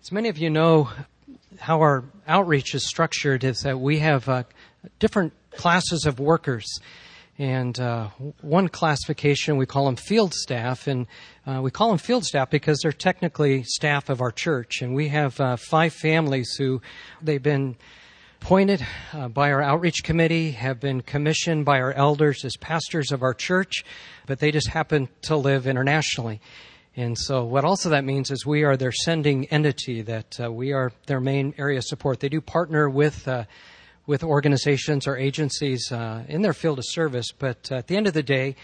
As many of you know, how our outreach is structured is that we have uh, different classes of workers. And uh, one classification, we call them field staff. And uh, we call them field staff because they're technically staff of our church. And we have uh, five families who they've been appointed uh, by our outreach committee, have been commissioned by our elders as pastors of our church, but they just happen to live internationally. And so, what also that means is we are their sending entity, that uh, we are their main area of support. They do partner with, uh, with organizations or agencies uh, in their field of service, but at the end of the day,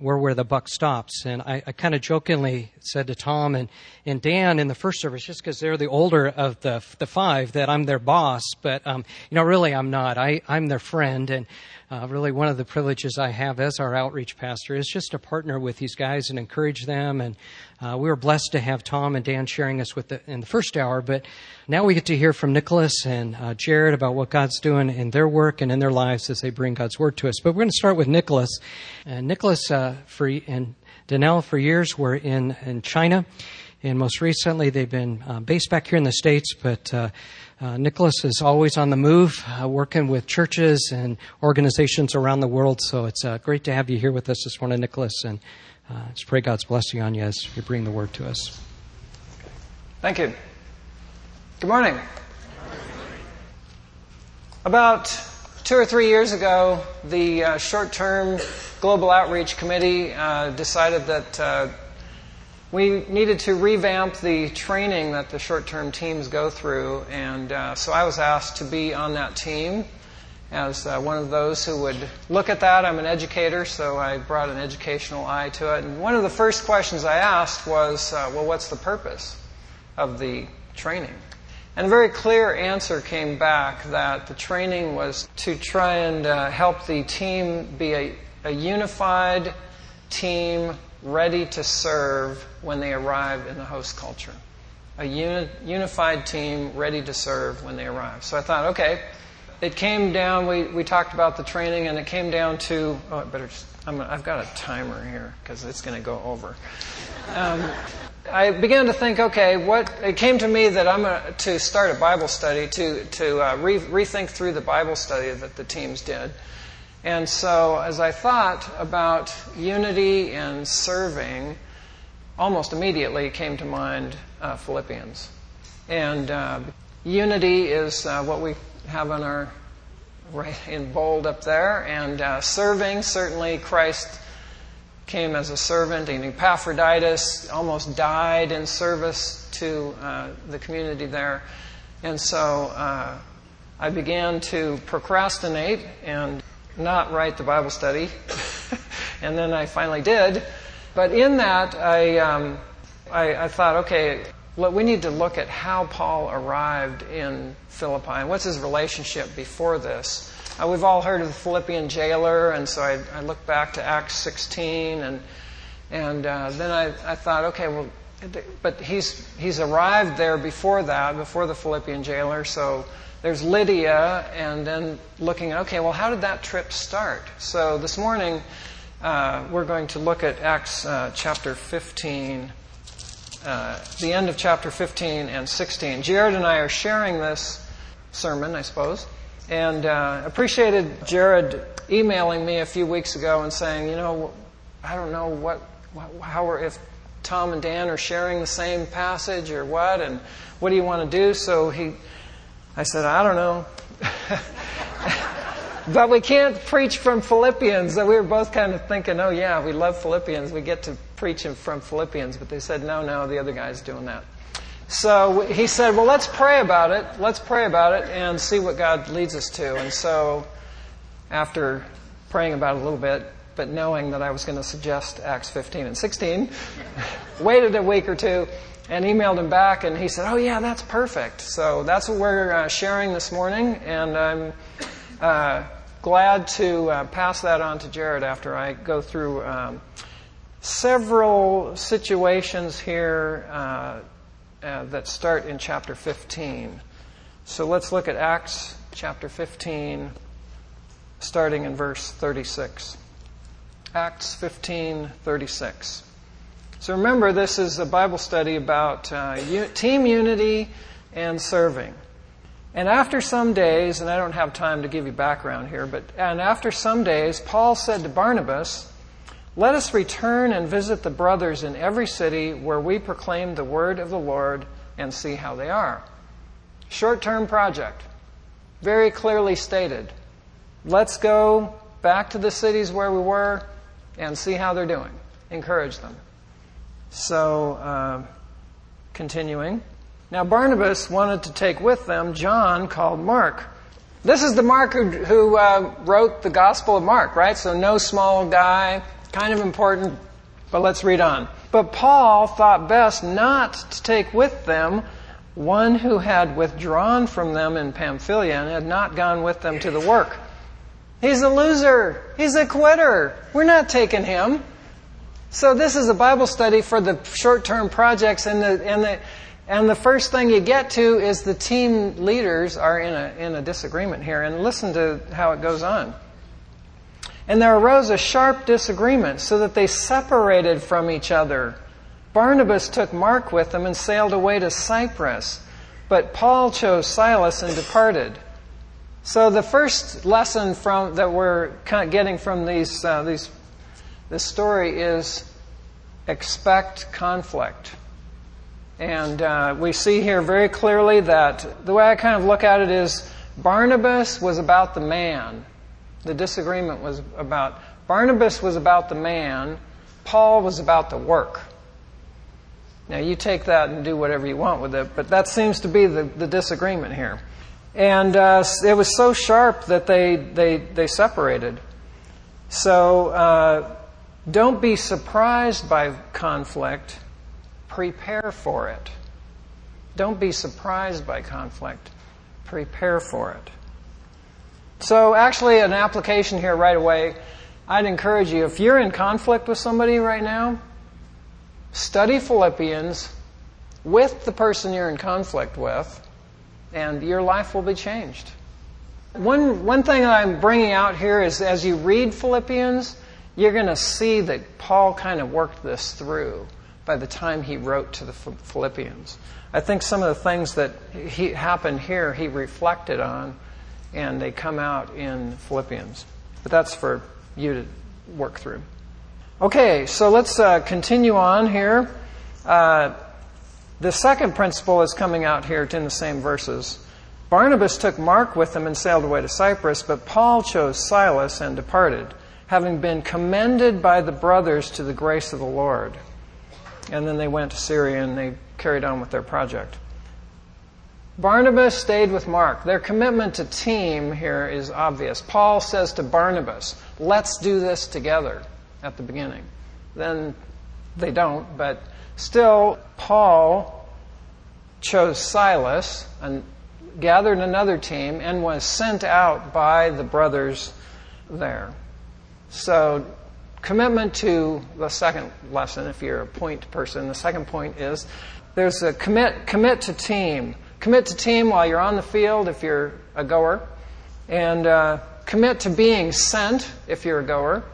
we're where the buck stops. And I, I kind of jokingly said to Tom and, and Dan in the first service, just because they're the older of the, the five, that I'm their boss. But, um, you know, really I'm not. I, I'm their friend. And uh, really, one of the privileges I have as our outreach pastor is just to partner with these guys and encourage them. And uh, we were blessed to have Tom and Dan sharing us with the, in the first hour, but now we get to hear from Nicholas and uh, Jared about what God's doing in their work and in their lives as they bring God's word to us. But we're going to start with Nicholas. And Nicholas uh, for, and Danelle for years were in in China, and most recently they've been uh, based back here in the states, but. Uh, Nicholas is always on the move, uh, working with churches and organizations around the world. So it's uh, great to have you here with us this morning, Nicholas. And uh, just pray God's blessing on you as you bring the word to us. Thank you. Good morning. About two or three years ago, the uh, short term Global Outreach Committee uh, decided that we needed to revamp the training that the short term teams go through, and uh, so I was asked to be on that team as uh, one of those who would look at that. I'm an educator, so I brought an educational eye to it. And one of the first questions I asked was, uh, well, what's the purpose of the training? And a very clear answer came back that the training was to try and uh, help the team be a, a unified team ready to serve when they arrive in the host culture. A uni- unified team ready to serve when they arrive. So I thought, okay, it came down, we, we talked about the training, and it came down to, oh, I better just, i have got a timer here because it's going to go over. Um, I began to think, okay, what, it came to me that I'm a, to start a Bible study, to, to uh, re, rethink through the Bible study that the teams did. And so, as I thought about unity and serving, almost immediately came to mind uh, Philippians. And uh, unity is uh, what we have on our right in bold up there, and uh, serving certainly Christ came as a servant, and Epaphroditus almost died in service to uh, the community there. And so uh, I began to procrastinate and not write the Bible study. and then I finally did. But in that, I, um, I, I, thought, okay, look, we need to look at how Paul arrived in Philippi and what's his relationship before this. Uh, we've all heard of the Philippian jailer, and so I, I looked back to Acts 16, and, and uh, then I, I thought, okay, well, but he's, he's arrived there before that, before the Philippian jailer, so there's Lydia, and then looking at, okay, well, how did that trip start? So this morning, uh, we're going to look at Acts uh, chapter 15, uh, the end of chapter 15 and 16. Jared and I are sharing this sermon, I suppose, and uh, appreciated Jared emailing me a few weeks ago and saying, you know, I don't know what, how or if Tom and Dan are sharing the same passage or what, and what do you want to do? So he I said, I don't know. but we can't preach from Philippians. So we were both kind of thinking, oh, yeah, we love Philippians. We get to preach from Philippians. But they said, no, no, the other guy's doing that. So he said, well, let's pray about it. Let's pray about it and see what God leads us to. And so after praying about it a little bit, but knowing that I was going to suggest Acts 15 and 16, waited a week or two and emailed him back, and he said, "Oh yeah, that's perfect." So that's what we're uh, sharing this morning, and I'm uh, glad to uh, pass that on to Jared after I go through um, several situations here uh, uh, that start in chapter 15. So let's look at Acts chapter 15, starting in verse 36. Acts 15, 36. So remember, this is a Bible study about uh, team unity and serving. And after some days, and I don't have time to give you background here, but and after some days, Paul said to Barnabas, Let us return and visit the brothers in every city where we proclaim the word of the Lord and see how they are. Short term project. Very clearly stated. Let's go back to the cities where we were and see how they're doing. Encourage them. So, uh, continuing. Now, Barnabas wanted to take with them John called Mark. This is the Mark who, who uh, wrote the Gospel of Mark, right? So, no small guy, kind of important, but let's read on. But Paul thought best not to take with them one who had withdrawn from them in Pamphylia and had not gone with them to the work. He's a loser. He's a quitter. We're not taking him. So this is a Bible study for the short-term projects and the, and the, and the first thing you get to is the team leaders are in a, in a disagreement here. And listen to how it goes on. And there arose a sharp disagreement so that they separated from each other. Barnabas took Mark with him and sailed away to Cyprus. But Paul chose Silas and departed. So the first lesson from, that we're getting from these, uh, these, this story is expect conflict. And uh, we see here very clearly that the way I kind of look at it is Barnabas was about the man. The disagreement was about Barnabas was about the man, Paul was about the work. Now you take that and do whatever you want with it, but that seems to be the, the disagreement here. And uh, it was so sharp that they, they, they separated. So uh, don't be surprised by conflict prepare for it. Don't be surprised by conflict. Prepare for it. So, actually, an application here right away. I'd encourage you, if you're in conflict with somebody right now, study Philippians with the person you're in conflict with, and your life will be changed. One, one thing that I'm bringing out here is as you read Philippians, you're going to see that Paul kind of worked this through by the time he wrote to the Philippians. I think some of the things that he, happened here he reflected on, and they come out in Philippians. But that's for you to work through. Okay, so let's uh, continue on here. Uh, the second principle is coming out here in the same verses. Barnabas took Mark with him and sailed away to Cyprus, but Paul chose Silas and departed, having been commended by the brothers to the grace of the Lord and then they went to Syria and they carried on with their project. Barnabas stayed with Mark. Their commitment to team here is obvious. Paul says to Barnabas, let's do this together at the beginning. Then they don't, but still, Paul chose Silas and gathered another team and was sent out by the brothers there. So commitment to the second lesson, if you're a point person, the second point is there's a commit, commit to team. Commit to team while you're on the field if you're a goer, and uh, commit to being sent if you're a goer,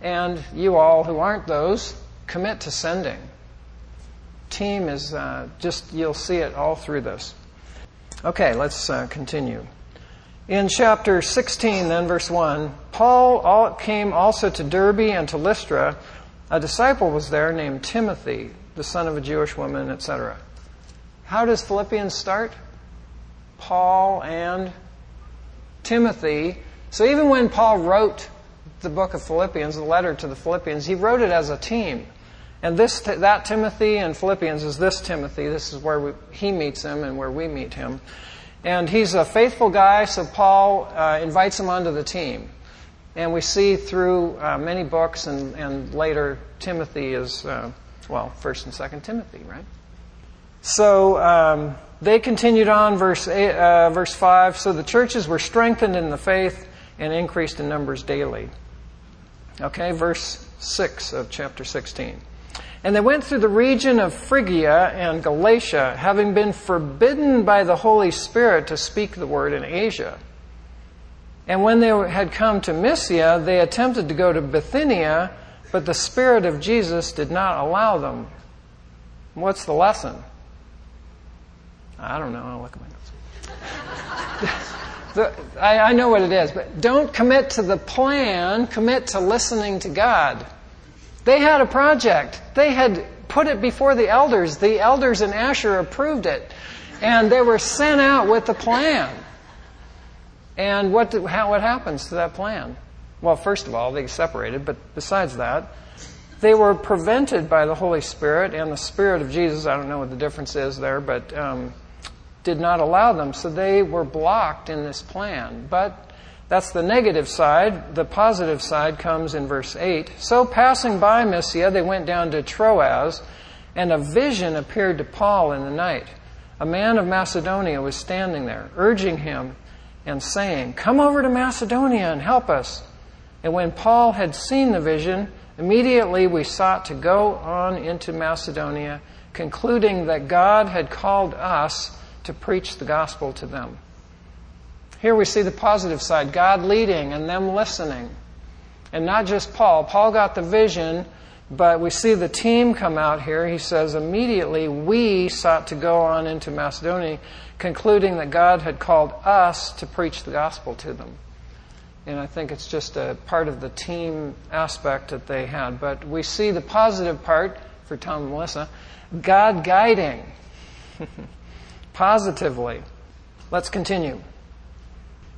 and you all who aren't those, commit to sending. Team is uh, just, you'll see it all through this. Okay, let's uh, continue. In chapter 16, then, verse 1, Paul came also to Derbe and to Lystra. A disciple was there named Timothy, the son of a Jewish woman, etc. How does Philippians start? Paul and Timothy. So even when Paul wrote the book of Philippians, the letter to the Philippians, he wrote it as a team. And this, that Timothy and Philippians is this Timothy. This is where we, he meets him and where we meet him. And he's a faithful guy, so Paul uh, invites him onto the team. And we see through uh, many books, and, and later Timothy is, uh, well, 1st and 2nd Timothy, right? So um, they continued on, verse, eight, uh, verse 5. So the churches were strengthened in the faith and increased in numbers daily. Okay, verse 6 of chapter 16. And they went through the region of Phrygia and Galatia, having been forbidden by the Holy Spirit to speak the word in Asia. And when they had come to Mysia, they attempted to go to Bithynia, But the Spirit of Jesus did not allow them. What's the lesson? I don't know. I'll look at my notes. the, I, I know what it is, but don't commit to the plan, commit to listening to God. They had a project. They had put it before the elders. The elders in Asher approved it. And they were sent out with the plan. And what, how, what happens to that plan? Well, first of all, they separated, but besides that, they were prevented by the Holy Spirit and the Spirit of Jesus. I don't know what the difference is there, but um, did not allow them. So they were blocked in this plan. But that's the negative side. The positive side comes in verse 8. So passing by Mysia, they went down to Troas, and a vision appeared to Paul in the night. A man of Macedonia was standing there, urging him and saying, Come over to Macedonia and help us. And when Paul had seen the vision, immediately we sought to go on into Macedonia, concluding that God had called us to preach the gospel to them. Here we see the positive side God leading and them listening. And not just Paul. Paul got the vision, but we see the team come out here. He says, immediately we sought to go on into Macedonia, concluding that God had called us to preach the gospel to them. And I think it's just a part of the team aspect that they had. But we see the positive part for Tom and Melissa God guiding positively. Let's continue.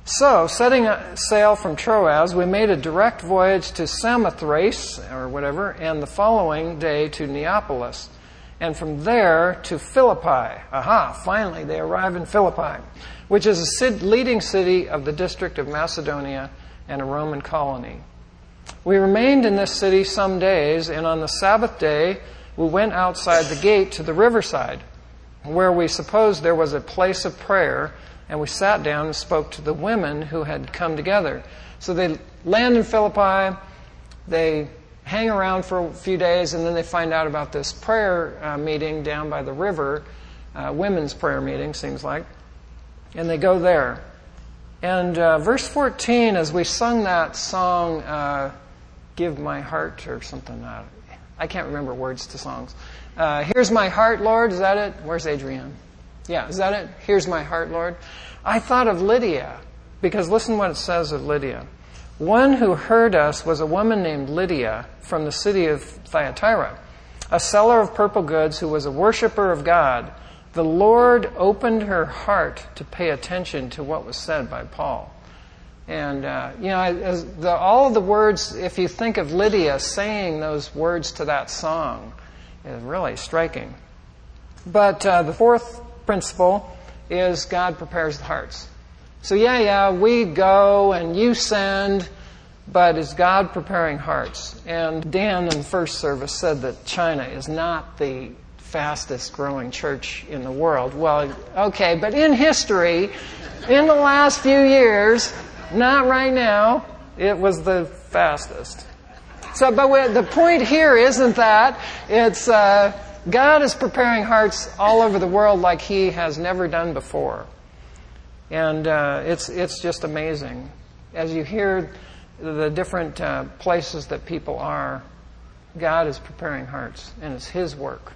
So, setting sail from Troas, we made a direct voyage to Samothrace, or whatever, and the following day to Neapolis, and from there to Philippi. Aha, finally they arrive in Philippi, which is a leading city of the district of Macedonia and a Roman colony. We remained in this city some days, and on the Sabbath day we went outside the gate to the riverside, where we supposed there was a place of prayer and we sat down and spoke to the women who had come together. So they land in Philippi, they hang around for a few days, and then they find out about this prayer uh, meeting down by the river, uh, women's prayer meeting, seems like, and they go there. And uh, verse 14, as we sung that song, uh, Give My Heart, or something, I can't remember words to songs. Uh, Here's My Heart, Lord, is that it? Where's Adrienne? Yeah, is that it? Here's my heart, Lord. I thought of Lydia, because listen what it says of Lydia. One who heard us was a woman named Lydia from the city of Thyatira, a seller of purple goods who was a worshiper of God. The Lord opened her heart to pay attention to what was said by Paul. And, uh, you know, the, all of the words, if you think of Lydia saying those words to that song, is really striking. But uh, the fourth principle is God prepares the hearts. So, yeah, yeah, we go and you send, but is God preparing hearts? And Dan in the first service said that China is not the fastest growing church in the world. Well, okay, but in history, in the last few years, not right now, it was the fastest. So, but the point here isn't that. It's, uh, God is preparing hearts all over the world like He has never done before. And uh, it's, it's just amazing. As you hear the different uh, places that people are, God is preparing hearts, and it's His work.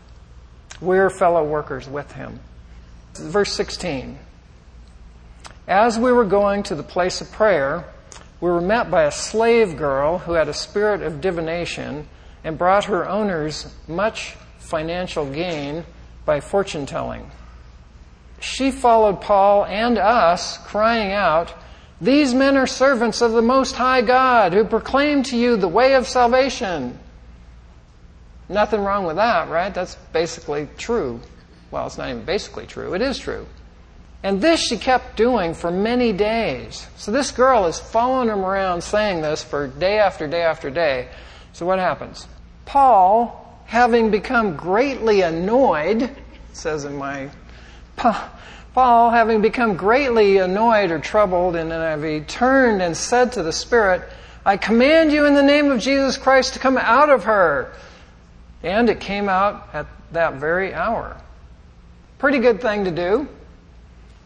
We're fellow workers with Him. Verse 16. As we were going to the place of prayer, we were met by a slave girl who had a spirit of divination and brought her owners much financial gain by fortune telling. She followed Paul and us, crying out, These men are servants of the Most High God who proclaim to you the way of salvation. Nothing wrong with that, right? That's basically true. Well, it's not even basically true, it is true. And this she kept doing for many days. So this girl is following him around saying this for day after day after day. So what happens? Paul having become greatly annoyed, says in my Paul, having become greatly annoyed or troubled in NIV, turned and said to the Spirit, I command you in the name of Jesus Christ to come out of her. And it came out at that very hour. Pretty good thing to do.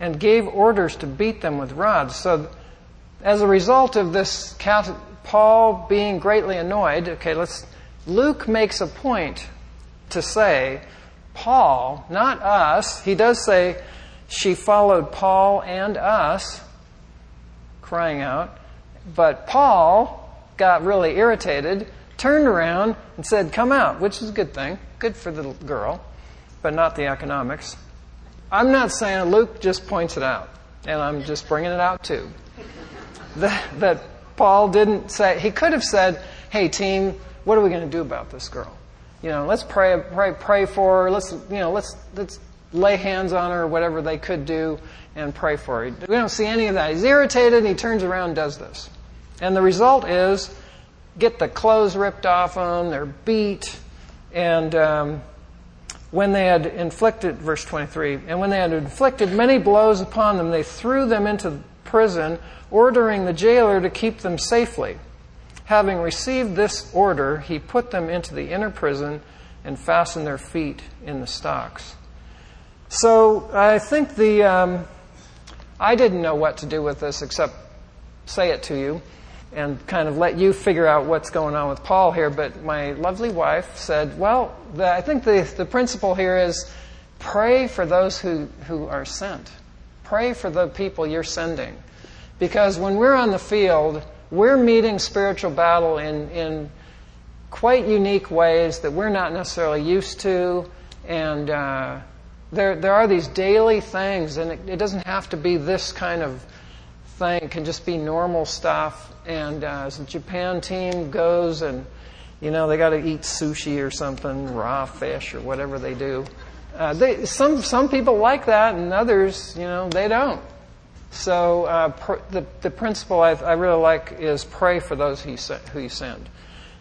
and gave orders to beat them with rods. So, as a result of this, Paul being greatly annoyed, okay, let's, Luke makes a point to say, Paul, not us, he does say, she followed Paul and us, crying out, but Paul got really irritated, turned around and said, Come out, which is a good thing, good for the girl, but not the economics. I'm not saying Luke just points it out, and I'm just bringing it out too. That, that Paul didn't say, he could have said, hey team, what are we going to do about this girl? You know, let's pray, pray, pray for her. Let's, you know, let's, let's lay hands on her whatever they could do and pray for her. We don't see any of that. He's irritated and he turns around and does this. And the result is get the clothes ripped off them, they're beat, and um, when they had inflicted, verse 23, and when they had inflicted many blows upon them, they threw them into prison, ordering the jailer to keep them safely. Having received this order, he put them into the inner prison and fastened their feet in the stocks. So I think the, um, I didn't know what to do with this except say it to you and kind of let you figure out what's going on with Paul here. But my lovely wife said, well, the, I think the, the principle here is pray for those who, who are sent. Pray for the people you're sending. Because when we're on the field, we're meeting spiritual battle in, in quite unique ways that we're not necessarily used to. And uh, there, there are these daily things, and it, it doesn't have to be this kind of thing. It can just be normal stuff. And uh, as the Japan team goes and, you know, they got to eat sushi or something, raw fish or whatever they do. Uh, they, some, some people like that and others, you know, they don't. So uh, pr- the, the principle I, I, really like is pray for those who you, who you send.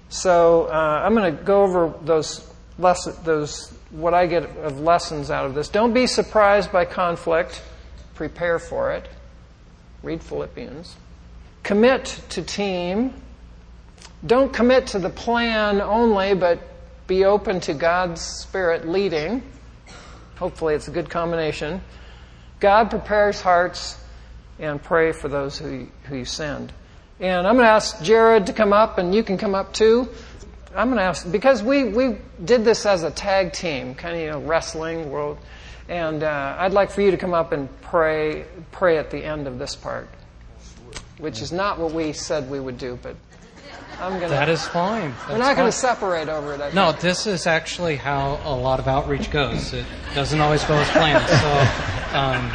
So uh, I'm going to go over those lesson, those what I get of lessons out of this. Don't be surprised by conflict. Prepare for it. Read Philippians. Commit to team. Don't commit to the plan only, but be open to God's Spirit leading. Hopefully, it's a good combination. God prepares hearts and pray for those who, who you send. And I'm going to ask Jared to come up, and you can come up too. I'm going to ask, because we, we did this as a tag team, kind of, you know, wrestling world. And uh, I'd like for you to come up and pray, pray at the end of this part, which is not what we said we would do, but I'm going to. That is fine. That's we're not going to separate over it. I no, this is actually how a lot of outreach goes. It doesn't always go as planned. So, um,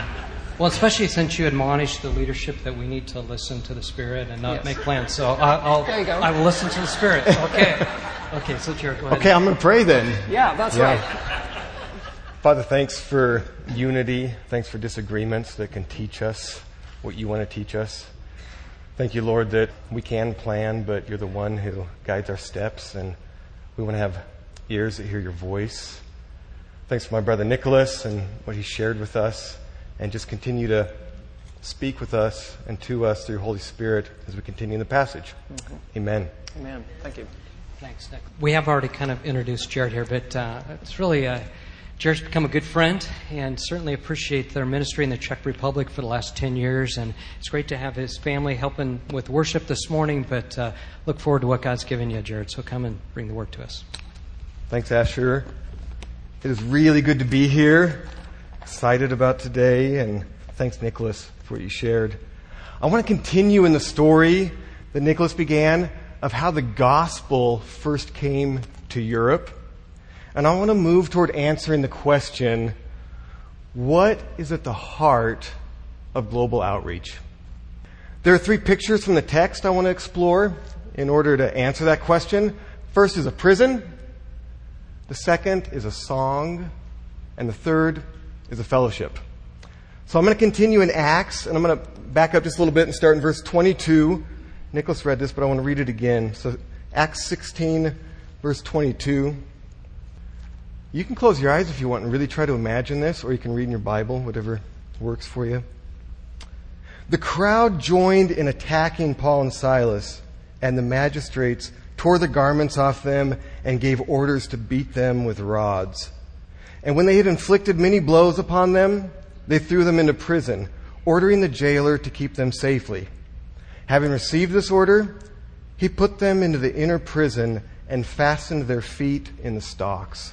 well, especially since you admonished the leadership that we need to listen to the Spirit and not yes. make plans. So I'll, I'll I will listen to the Spirit. Okay. Okay, so Jared, go ahead. Okay, I'm going to pray then. Yeah, that's yeah. right. Father, thanks for unity. Thanks for disagreements that can teach us what you want to teach us. Thank you, Lord, that we can plan, but you're the one who guides our steps, and we want to have ears that hear your voice. Thanks for my brother Nicholas and what he shared with us, and just continue to speak with us and to us through Holy Spirit as we continue in the passage. Mm-hmm. Amen. Amen. Thank you. Thanks, Nick. We have already kind of introduced Jared here, but uh, it's really a Jared's become a good friend and certainly appreciate their ministry in the Czech Republic for the last 10 years. And it's great to have his family helping with worship this morning, but uh, look forward to what God's given you, Jared. So come and bring the word to us. Thanks, Asher. It is really good to be here. Excited about today, and thanks, Nicholas, for what you shared. I want to continue in the story that Nicholas began of how the gospel first came to Europe. And I want to move toward answering the question what is at the heart of global outreach? There are three pictures from the text I want to explore in order to answer that question. First is a prison, the second is a song, and the third is a fellowship. So I'm going to continue in Acts, and I'm going to back up just a little bit and start in verse 22. Nicholas read this, but I want to read it again. So Acts 16, verse 22. You can close your eyes if you want and really try to imagine this, or you can read in your Bible, whatever works for you. The crowd joined in attacking Paul and Silas, and the magistrates tore the garments off them and gave orders to beat them with rods. And when they had inflicted many blows upon them, they threw them into prison, ordering the jailer to keep them safely. Having received this order, he put them into the inner prison and fastened their feet in the stocks.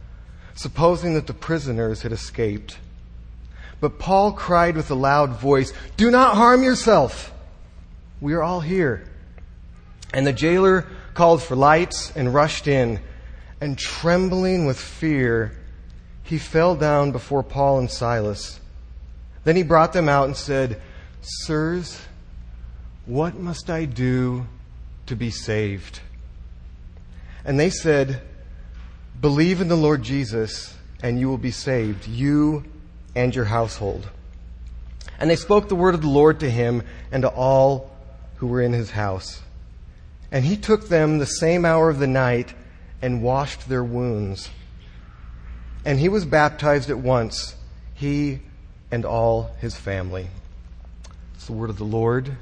supposing that the prisoners had escaped. But Paul cried with a loud voice, Do not harm yourself. We are all here. And the jailer called for lights and rushed in, and trembling with fear, he fell down before Paul and Silas. Then he brought them out and said, Sirs, what must I do to be saved? And they said, Believe in the Lord Jesus, and you will be saved, you and your household. And they spoke the word of the Lord to him and to all who were in his house. And he took them the same hour of the night and washed their wounds. And he was baptized at once, he and all his family. It's the word of the Lord.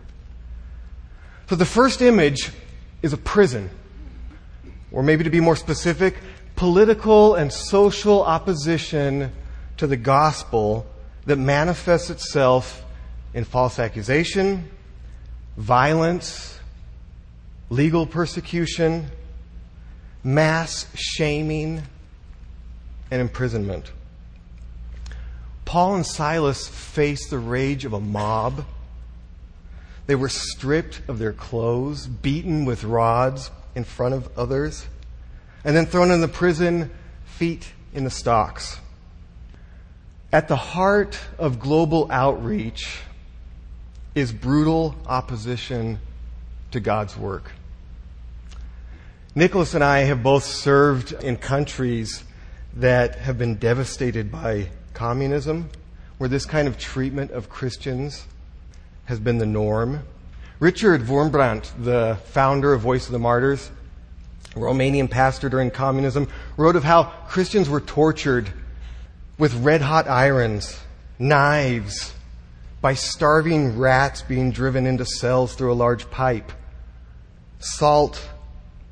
So the first image is a prison. Or maybe to be more specific, political and social opposition to the gospel that manifests itself in false accusation, violence, legal persecution, mass shaming, and imprisonment. Paul and Silas faced the rage of a mob. They were stripped of their clothes, beaten with rods in front of others and then thrown in the prison, feet in the stocks. At the heart of global outreach is brutal opposition to God's work. Nicholas and I have both served in countries that have been devastated by communism, where this kind of treatment of Christians has been the norm. Richard Wurmbrand, the founder of Voice of the Martyrs, a Romanian pastor during communism, wrote of how Christians were tortured with red hot irons, knives, by starving rats being driven into cells through a large pipe, salt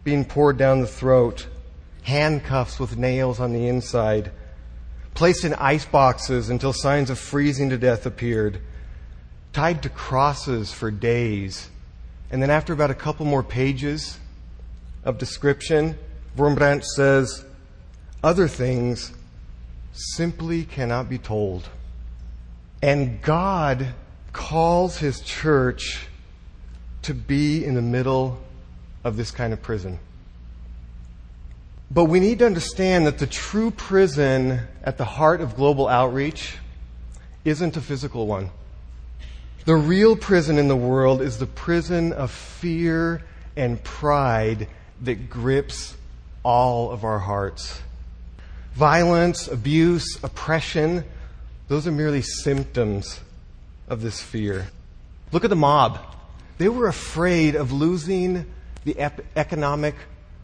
being poured down the throat, handcuffs with nails on the inside, placed in ice boxes until signs of freezing to death appeared, tied to crosses for days, and then after about a couple more pages, of description, Wurmbrand says, other things simply cannot be told. And God calls his church to be in the middle of this kind of prison. But we need to understand that the true prison at the heart of global outreach isn't a physical one. The real prison in the world is the prison of fear and pride that grips all of our hearts. Violence, abuse, oppression, those are merely symptoms of this fear. Look at the mob. They were afraid of losing the ep- economic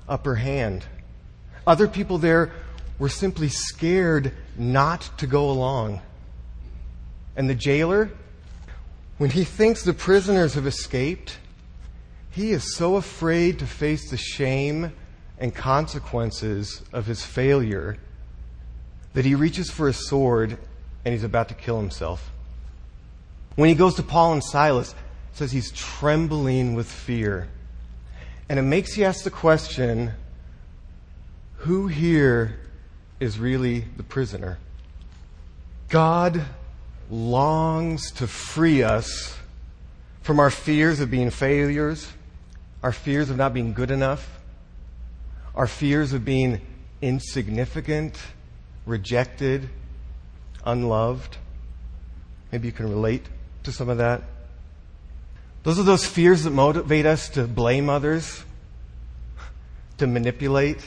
upper hand. Other people there were simply scared not to go along. And the jailer, when he thinks the prisoners have escaped, he is so afraid to face the shame and consequences of his failure that he reaches for a sword and he's about to kill himself. When he goes to Paul and Silas, it says he's trembling with fear. And it makes you ask the question who here is really the prisoner? God longs to free us from our fears of being failures, our fears of not being good enough, our fears of being insignificant, rejected, unloved. Maybe you can relate to some of that. Those are those fears that motivate us to blame others, to manipulate,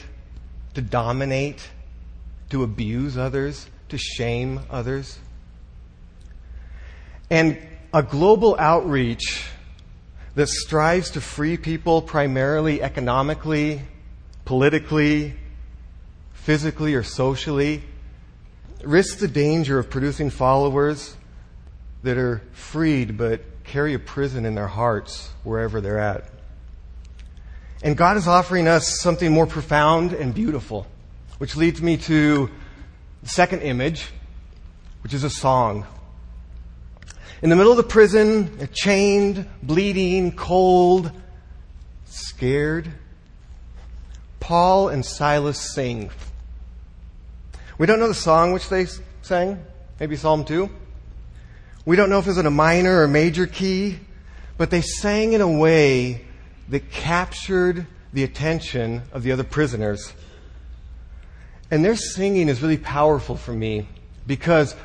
to dominate, to abuse others, to shame others. And a global outreach that strives to free people primarily economically, politically, physically, or socially risks the danger of producing followers that are freed but carry a prison in their hearts wherever they're at. And God is offering us something more profound and beautiful, which leads me to the second image, which is a song. In the middle of the prison, chained, bleeding, cold, scared, Paul and Silas sing. We don't know the song which they sang, maybe Psalm 2. We don't know if it was in a minor or major key, but they sang in a way that captured the attention of the other prisoners. And their singing is really powerful for me because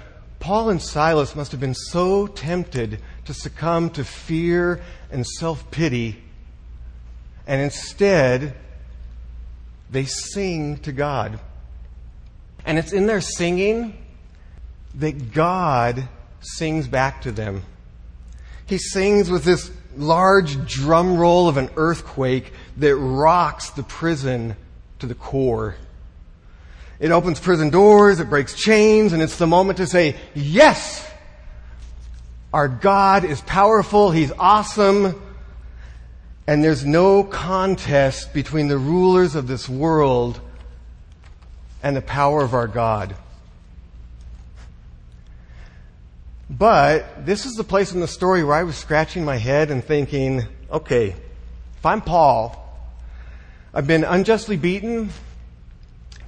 Paul and Silas must have been so tempted to succumb to fear and self pity, and instead, they sing to God. And it's in their singing that God sings back to them. He sings with this large drum roll of an earthquake that rocks the prison to the core. It opens prison doors, it breaks chains, and it's the moment to say, yes! Our God is powerful, He's awesome, and there's no contest between the rulers of this world and the power of our God. But this is the place in the story where I was scratching my head and thinking, okay, if I'm Paul, I've been unjustly beaten,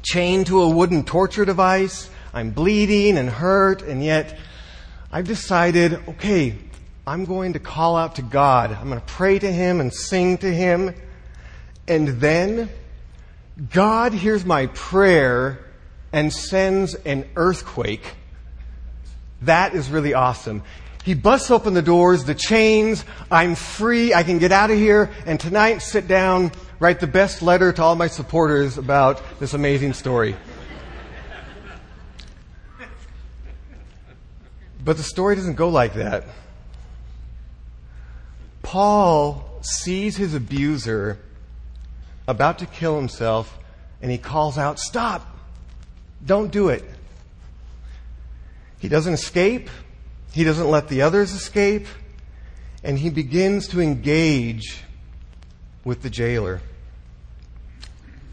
chained to a wooden torture device. I'm bleeding and hurt, and yet I've decided, okay, I'm going to call out to God. I'm going to pray to Him and sing to Him. And then God hears my prayer and sends an earthquake. That is really awesome. He busts open the doors, the chains, I'm free, I can get out of here, and tonight sit down write the best letter to all my supporters about this amazing story. But the story doesn't go like that. Paul sees his abuser about to kill himself and he calls out, Stop! Don't do it. He doesn't escape. He doesn't let the others escape. And he begins to engage with the jailer.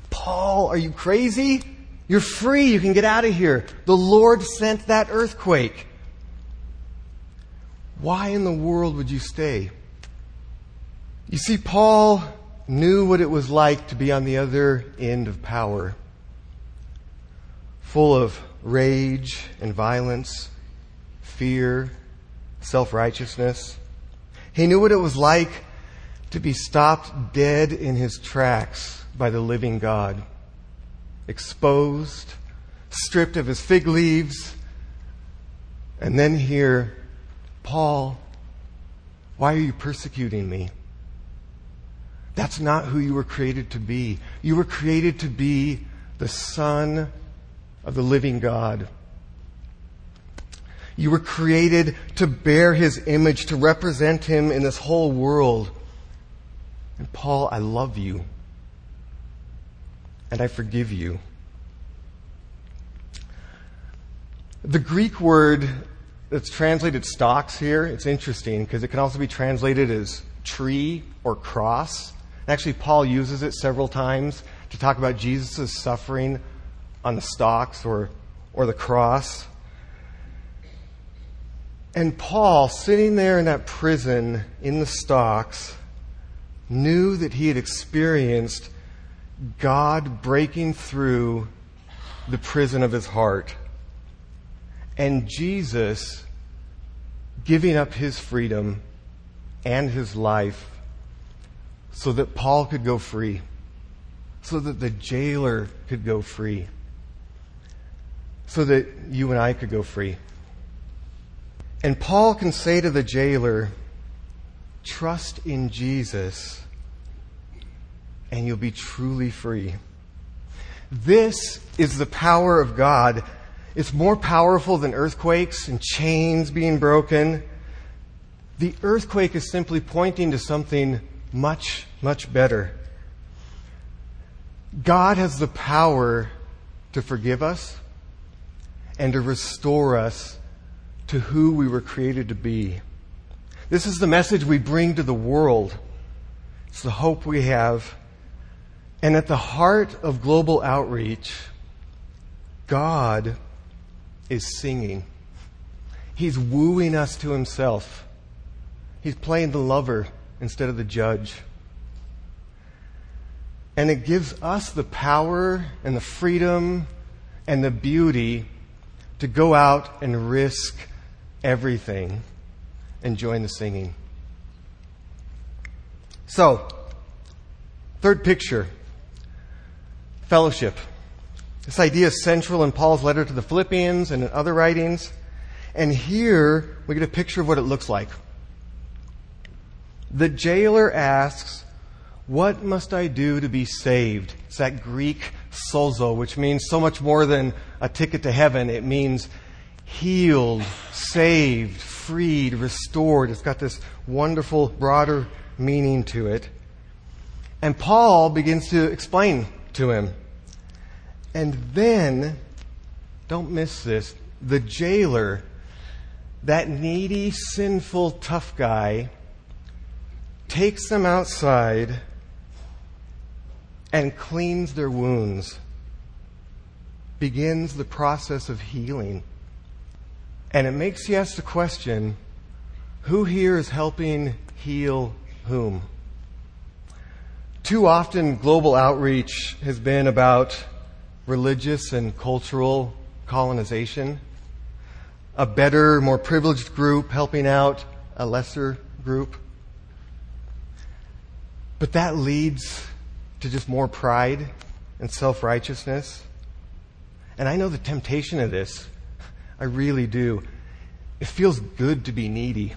Paul, are you crazy? You're free. You can get out of here. The Lord sent that earthquake. Why in the world would you stay? You see, Paul knew what it was like to be on the other end of power, full of rage and violence, fear, self righteousness. He knew what it was like to be stopped dead in his tracks by the living God, exposed, stripped of his fig leaves, and then hear, Paul, why are you persecuting me? That's not who you were created to be. You were created to be the Son of the living God. You were created to bear His image, to represent Him in this whole world. And Paul, I love you. And I forgive you. The Greek word that's translated stocks here, it's interesting because it can also be translated as tree or cross. Actually, Paul uses it several times to talk about Jesus' suffering on the stocks or, or the cross. And Paul, sitting there in that prison in the stocks, knew that he had experienced God breaking through the prison of his heart. And Jesus giving up his freedom and his life so that Paul could go free, so that the jailer could go free, so that you and I could go free. And Paul can say to the jailer, Trust in Jesus, and you'll be truly free. This is the power of God. It's more powerful than earthquakes and chains being broken. The earthquake is simply pointing to something much, much better. God has the power to forgive us and to restore us to who we were created to be. This is the message we bring to the world. It's the hope we have. And at the heart of global outreach, God is singing. He's wooing us to himself. He's playing the lover instead of the judge. And it gives us the power and the freedom and the beauty to go out and risk everything and join the singing. So, third picture fellowship. This idea is central in Paul's letter to the Philippians and in other writings. And here we get a picture of what it looks like. The jailer asks, What must I do to be saved? It's that Greek sozo, which means so much more than a ticket to heaven. It means healed, saved, freed, restored. It's got this wonderful, broader meaning to it. And Paul begins to explain to him. And then, don't miss this, the jailer, that needy, sinful, tough guy, takes them outside and cleans their wounds, begins the process of healing. And it makes you ask the question who here is helping heal whom? Too often, global outreach has been about religious and cultural colonization, a better, more privileged group helping out a lesser group. But that leads to just more pride and self righteousness. And I know the temptation of this. I really do. It feels good to be needy,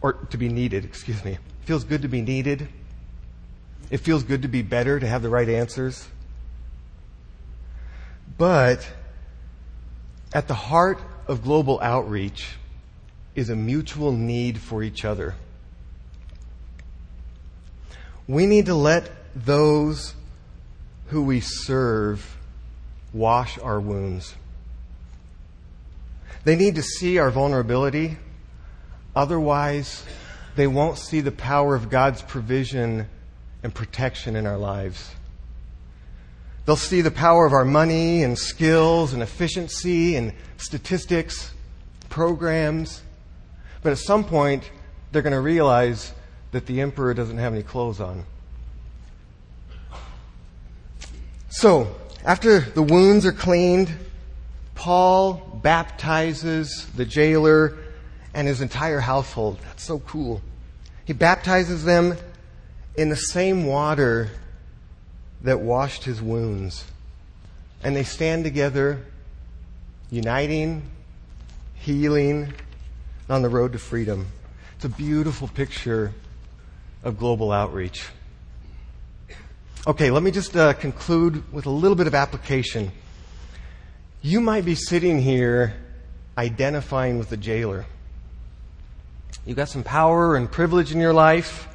or to be needed, excuse me. It feels good to be needed. It feels good to be better, to have the right answers. But at the heart of global outreach is a mutual need for each other. We need to let those who we serve wash our wounds. They need to see our vulnerability. Otherwise, they won't see the power of God's provision and protection in our lives. They'll see the power of our money and skills and efficiency and statistics, programs. But at some point, they're going to realize that the emperor doesn't have any clothes on. So, after the wounds are cleaned, Paul baptizes the jailer and his entire household. That's so cool. He baptizes them in the same water that washed his wounds. And they stand together, uniting, healing, on the road to freedom. It's a beautiful picture of global outreach. Okay, let me just uh, conclude with a little bit of application. You might be sitting here identifying with the jailer. You've got some power and privilege in your life,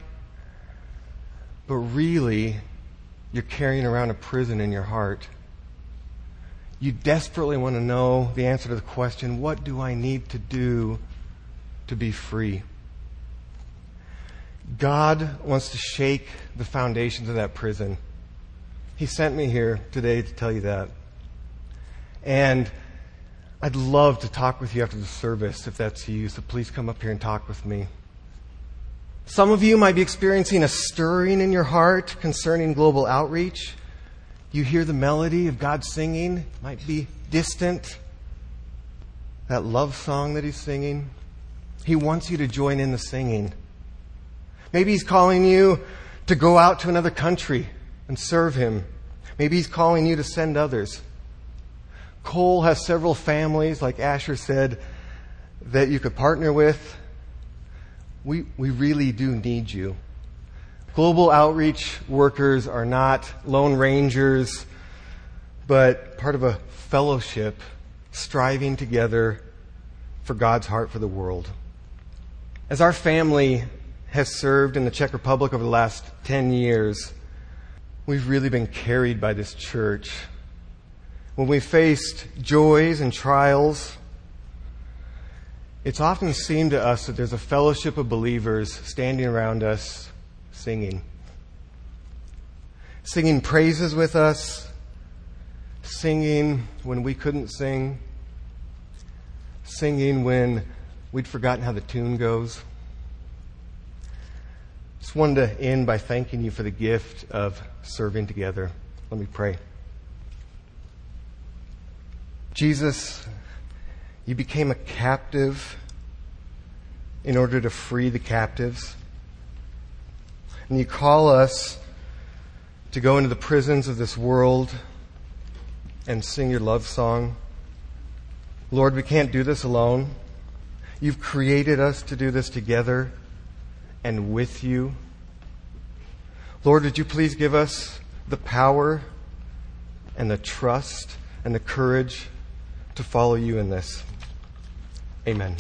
but really, you're carrying around a prison in your heart. You desperately want to know the answer to the question what do I need to do to be free? God wants to shake the foundations of that prison. He sent me here today to tell you that. And I'd love to talk with you after the service if that's you, so please come up here and talk with me. Some of you might be experiencing a stirring in your heart concerning global outreach. You hear the melody of God singing, it might be distant. That love song that He's singing. He wants you to join in the singing. Maybe He's calling you to go out to another country and serve Him. Maybe He's calling you to send others. Cole has several families, like Asher said, that you could partner with. We, we really do need you. Global outreach workers are not lone rangers, but part of a fellowship striving together for God's heart for the world. As our family has served in the Czech Republic over the last 10 years, we've really been carried by this church. When we faced joys and trials, it's often seemed to us that there's a fellowship of believers standing around us singing. Singing praises with us, singing when we couldn't sing, singing when we'd forgotten how the tune goes. Just wanted to end by thanking you for the gift of serving together. Let me pray. Jesus, you became a captive in order to free the captives. And you call us to go into the prisons of this world and sing your love song. Lord, we can't do this alone. You've created us to do this together and with you. Lord, would you please give us the power and the trust and the courage to follow you in this? Amen.